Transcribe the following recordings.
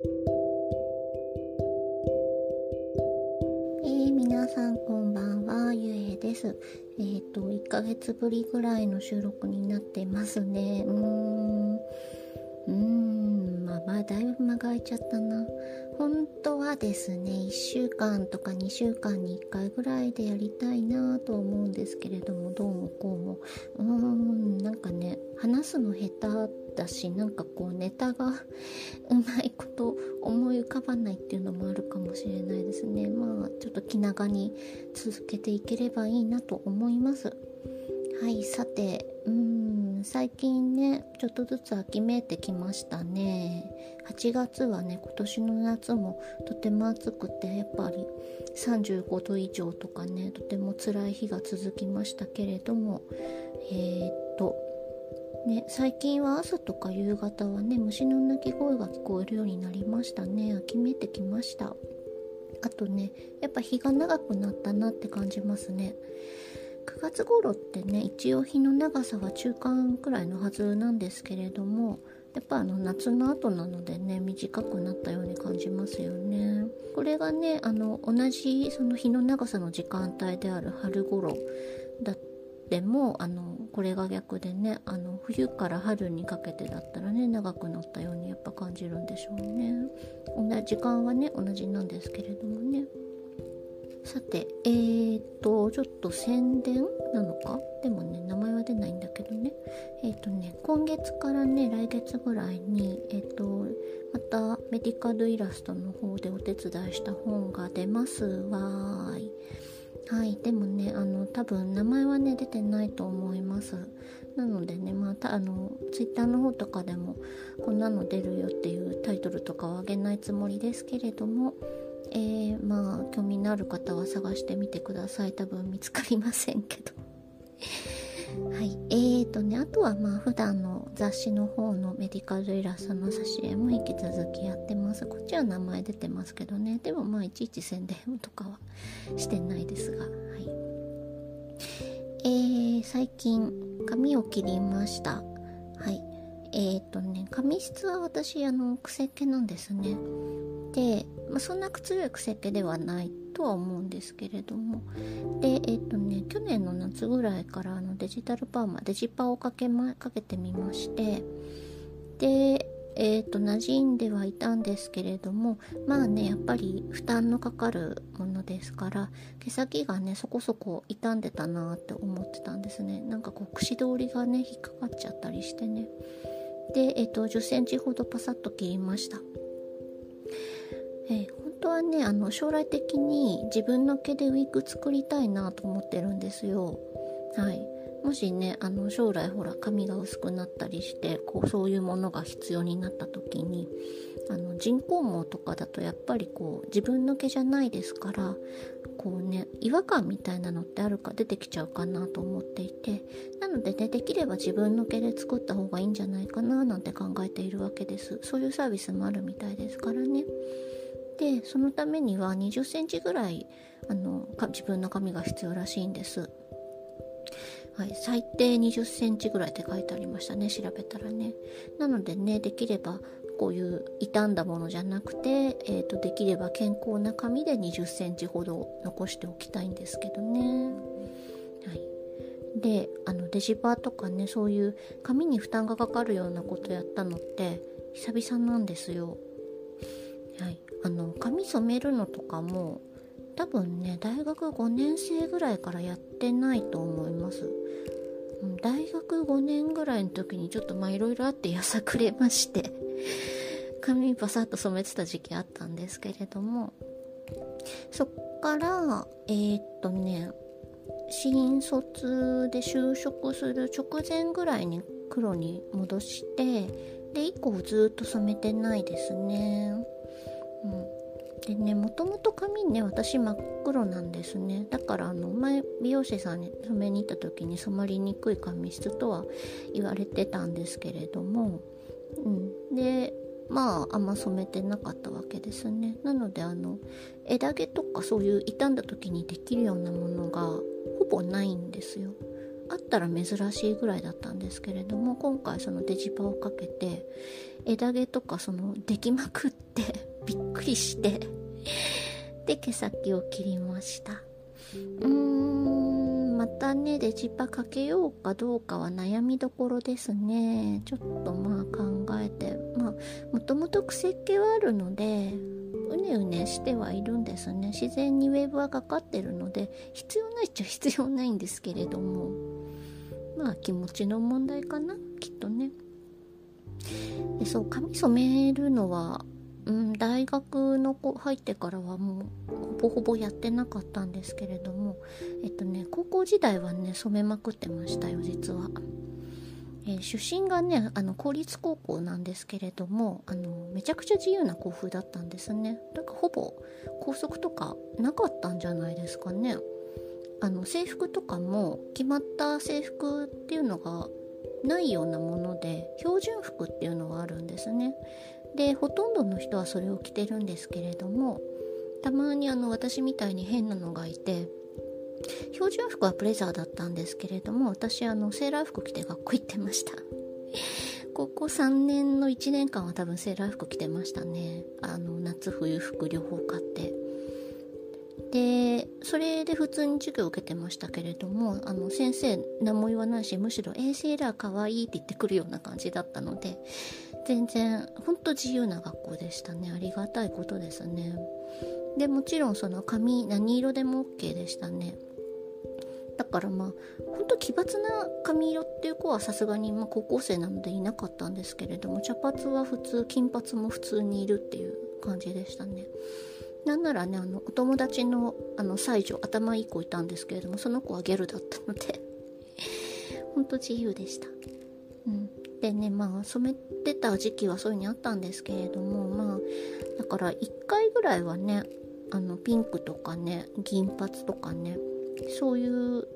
えー、皆さんこんばんは、ゆえです。えっ、ー、と、1ヶ月ぶりぐらいの収録になってますね。うーん。うーん、まあ、だいぶ間が空いちゃったな。本当はですね1週間とか2週間に1回ぐらいでやりたいなと思うんですけれどもどうもこうも。うーんなんかね話すの下手だしなんかこうネタが うまいこと思い浮かばないっていうのもあるかもしれないですね。まあちょっと気長に続けていければいいなと思います。はいさてうん最近ねちょっとずつ秋めいてきましたね。8月はね今年の夏もとても暑くてやっぱり35度以上とかねとても辛い日が続きましたけれどもえー、っとね最近は朝とか夕方はね虫の鳴き声が聞こえるようになりましたね。秋めいてきました。あとねやっぱ日が長くなったなって感じますね。9月頃ってね一応日の長さは中間くらいのはずなんですけれどもやっぱあの夏の後なのでね短くなったように感じますよね。これがねあの同じその日の長さの時間帯である春頃だってもあのこれが逆でねあの冬から春にかけてだったらね長くなったようにやっぱ感じるんでしょうね。同じ時間はね同じなんですけれどもね。さて、えーと、ちょっと宣伝なのか？でもね、名前は出ないんだけどね。えっ、とね、今月からね、来月ぐらいに、えっ、と、またメディカルイラストの方でお手伝いした本が出ますわーい。はい、でもね、あの、多分名前はね、出てないと思います。なのでね、また、あの、ツイッターの方とかでも、こんなの出るよっていうタイトルとかはあげないつもりですけれども、えー、まあ興味のある方は探してみてください。多分見つかりませんけど。はい。えーとねあとはまあ普段の雑誌の方のメディカルイラストの挿絵も引き続きやってます。こっちは名前出てますけどね。でもまあいちいち宣伝とかはしてないですが。はい。えー、最近髪を切りました。はい。え、ー、とね髪質は私あの癖毛なんですね。で、まあ、そんな強い癖毛ではないとは思うんですけれども。でえっ、ー、とね去年の夏ぐらいからあのデジタルパーマデジパをかけ,、ま、かけてみまして。でえーと、馴染んではいたんですけれどもまあねやっぱり負担のかかるものですから毛先がねそこそこ傷んでたなって思ってたんですね。なんかこう串通りがね引っかかっちゃったりしてね。で、えーと、10センチほどパサッと切りました。えー、本当はねあの将来的に自分の毛でウィッグ作りたいなと思ってるんですよ。はい。もしねあの将来ほら髪が薄くなったりしてこうそういうものが必要になった時にあの人工毛とかだとやっぱりこう自分の毛じゃないですからこうね違和感みたいなのってあるか出てきちゃうかなと思っていてなのでねできれば自分の毛で作った方がいいんじゃないかななんて考えているわけです。そういうサービスもあるみたいですからね。でそのためには2 0センチぐらいあの自分の髪が必要らしいんです。はい、最低2 0センチぐらいって書いてありましたね調べたらねなのでねできればこういう傷んだものじゃなくて、えーと、できれば健康な髪で2 0センチほど残しておきたいんですけどね。はい、であのデジパーとかねそういう髪に負担がかかるようなことやったのって久々なんですよ。あの髪染めるのとかも多分ね大学5年生ぐらいからやってないと思います。大学5年ぐらいの時にちょっとまあいろいろあってやさくれまして 髪パサッと染めてた時期あったんですけれどもそっからえー、っとね新卒で就職する直前ぐらいに黒に戻してで以降ずっと染めてないですね。うん、でねもともと髪ね私真っ黒なんですね。だからあの前美容師さんに染めに行った時に染まりにくい髪質とは言われてたんですけれども、うん、でまああんま染めてなかったわけですね。なのであの枝毛とかそういう傷んだ時にできるようなものがほぼないんですよ。あったら珍しいぐらいだったんですけれども今回そのデジパをかけて枝毛とかそのできまくってびっくりしてで毛先を切りました。うーんまたねデジパかけようかどうかは悩みどころですね。ちょっとまあ考えてまあもともと癖っ気はあるのでうねうねしてはいるんですね。自然にウェーブはかかってるので必要ないっちゃ必要ないんですけれども。まあ気持ちの問題かなきっとね。でそう髪染めるのは、うん、大学の子入ってからはもうほぼほぼやってなかったんですけれどもえっとね高校時代はね染めまくってましたよ実は。えー、出身がねあの公立高校なんですけれどもあのめちゃくちゃ自由な校風だったんですね。だからほぼ校則とかなかったんじゃないですかね。あの制服とかも決まった制服っていうのがないようなもので標準服っていうのがあるんですね。でほとんどの人はそれを着てるんですけれどもたまにあの私みたいに変なのがいて標準服はブレザーだったんですけれども私あのセーラー服着て学校行ってました。高校3年の1年間は多分セーラー服着てましたね。あの夏冬服両方買って。でそれで普通に授業を受けてましたけれどもあの先生何も言わないしむしろ「えー、セーラーかわいい」って言ってくるような感じだったので全然ほんと自由な学校でしたね。ありがたいことですね。でもちろんその髪何色でも OK でしたね。だからまあほんと奇抜な髪色っていう子はさすがにま高校生なのでいなかったんですけれども茶髪は普通金髪も普通にいるっていう感じでしたね。なんならねあのお友達のあの妻女頭いい子いたんですけれどもその子はギャルだったのでほんと自由でした、うん、でねまあ染めてた時期はそういう風にあったんですけれどもまあだから1回ぐらいはねあのピンクとかね銀髪とかねそういう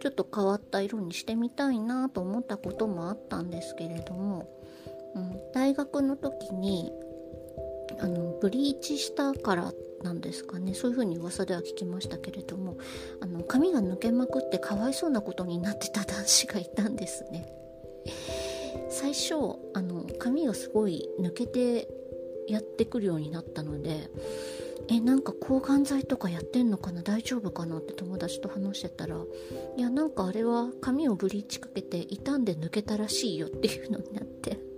ちょっと変わった色にしてみたいなと思ったこともあったんですけれども、うん、大学の時にあのブリーチしたからってなんですかね。そういう風に噂では聞きましたけれどもあの髪が抜けまくってかわいそうなことになってた男子がいたんですね。最初あの髪がすごい抜けてやってくるようになったのでえなんか抗がん剤とかやってんのかな？大丈夫かな？って友達と話してたらいやなんかあれは髪をブリーチかけて傷んで抜けたらしいよっていうのになって。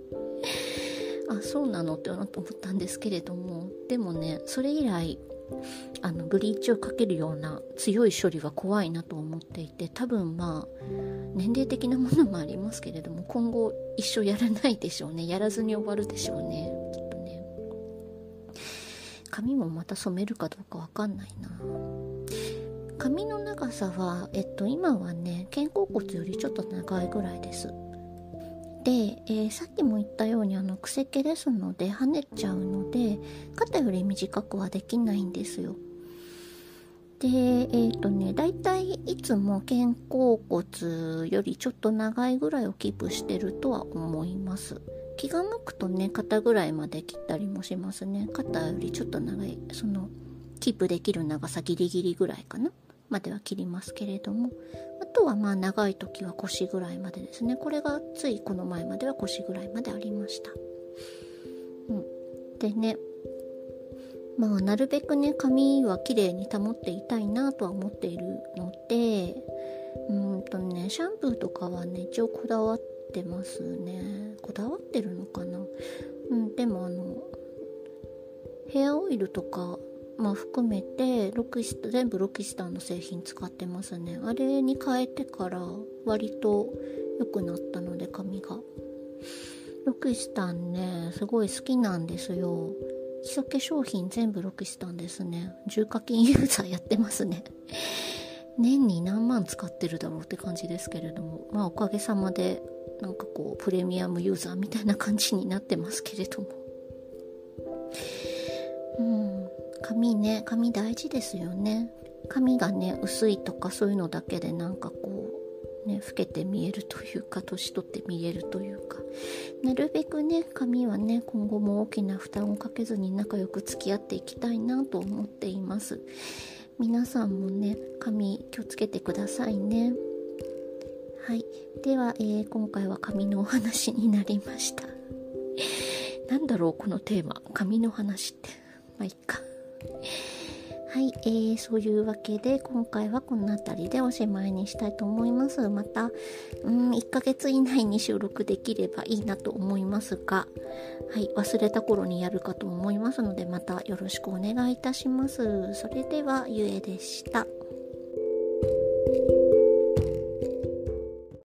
あそうなのって思ったんですけれどもでもねそれ以来あのブリーチをかけるような強い処理は怖いなと思っていて多分まあ年齢的なものもありますけれども今後一生やらないでしょうね。やらずに終わるでしょうね。きっとね。髪もまた染めるかどうかわかんないな。髪の長さはえっと今はね肩甲骨よりちょっと長いぐらいです。で、えー、さっきも言ったようにあの癖毛ですので跳ねちゃうので肩より短くはできないんですよ。でえっ、ー、とねだいたいいつも肩甲骨よりちょっと長いぐらいをキープしてるとは思います。気が向くとね肩ぐらいまで切ったりもしますね。肩よりちょっと長いそのキープできる長さギリギリぐらいかな。までは切りますけれどもあとはまあ長い時は腰ぐらいまでですね。これがついこの前までは腰ぐらいまでありました、うん、でねまあなるべくね髪は綺麗に保っていたいなとは思っているのでうんとねシャンプーとかはね一応こだわってますね。こだわってるのかな。うんでもあのヘアオイルとかまあ、含めてロキス全部ロキスターの製品使ってますね。あれに変えてから割と良くなったので髪が。ロキスタンねすごい好きなんですよ。基礎化粧品全部ロキスタンですね。重課金ユーザーやってますね。年に何万使ってるだろうって感じですけれども。まあおかげさまでなんかこうプレミアムユーザーみたいな感じになってますけれども。うん。髪ね髪大事ですよね。髪がね薄いとかそういうのだけでなんかこうね老けて見えるというか年取って見えるというか。なるべくね髪はね今後も大きな負担をかけずに仲良く付き合っていきたいなと思っています。皆さんもね髪気をつけてくださいね。はい。では、えー、今回は髪のお話になりました。なんだろうこのテーマ。髪の話って。まあいっか。はい、えー、そういうわけで今回はこの辺りでおしまいにしたいと思います。また、うん、1ヶ月以内に収録できればいいなと思いますが、はい、忘れた頃にやるかと思いますので、またよろしくお願いいたします。それでは、ゆえでした。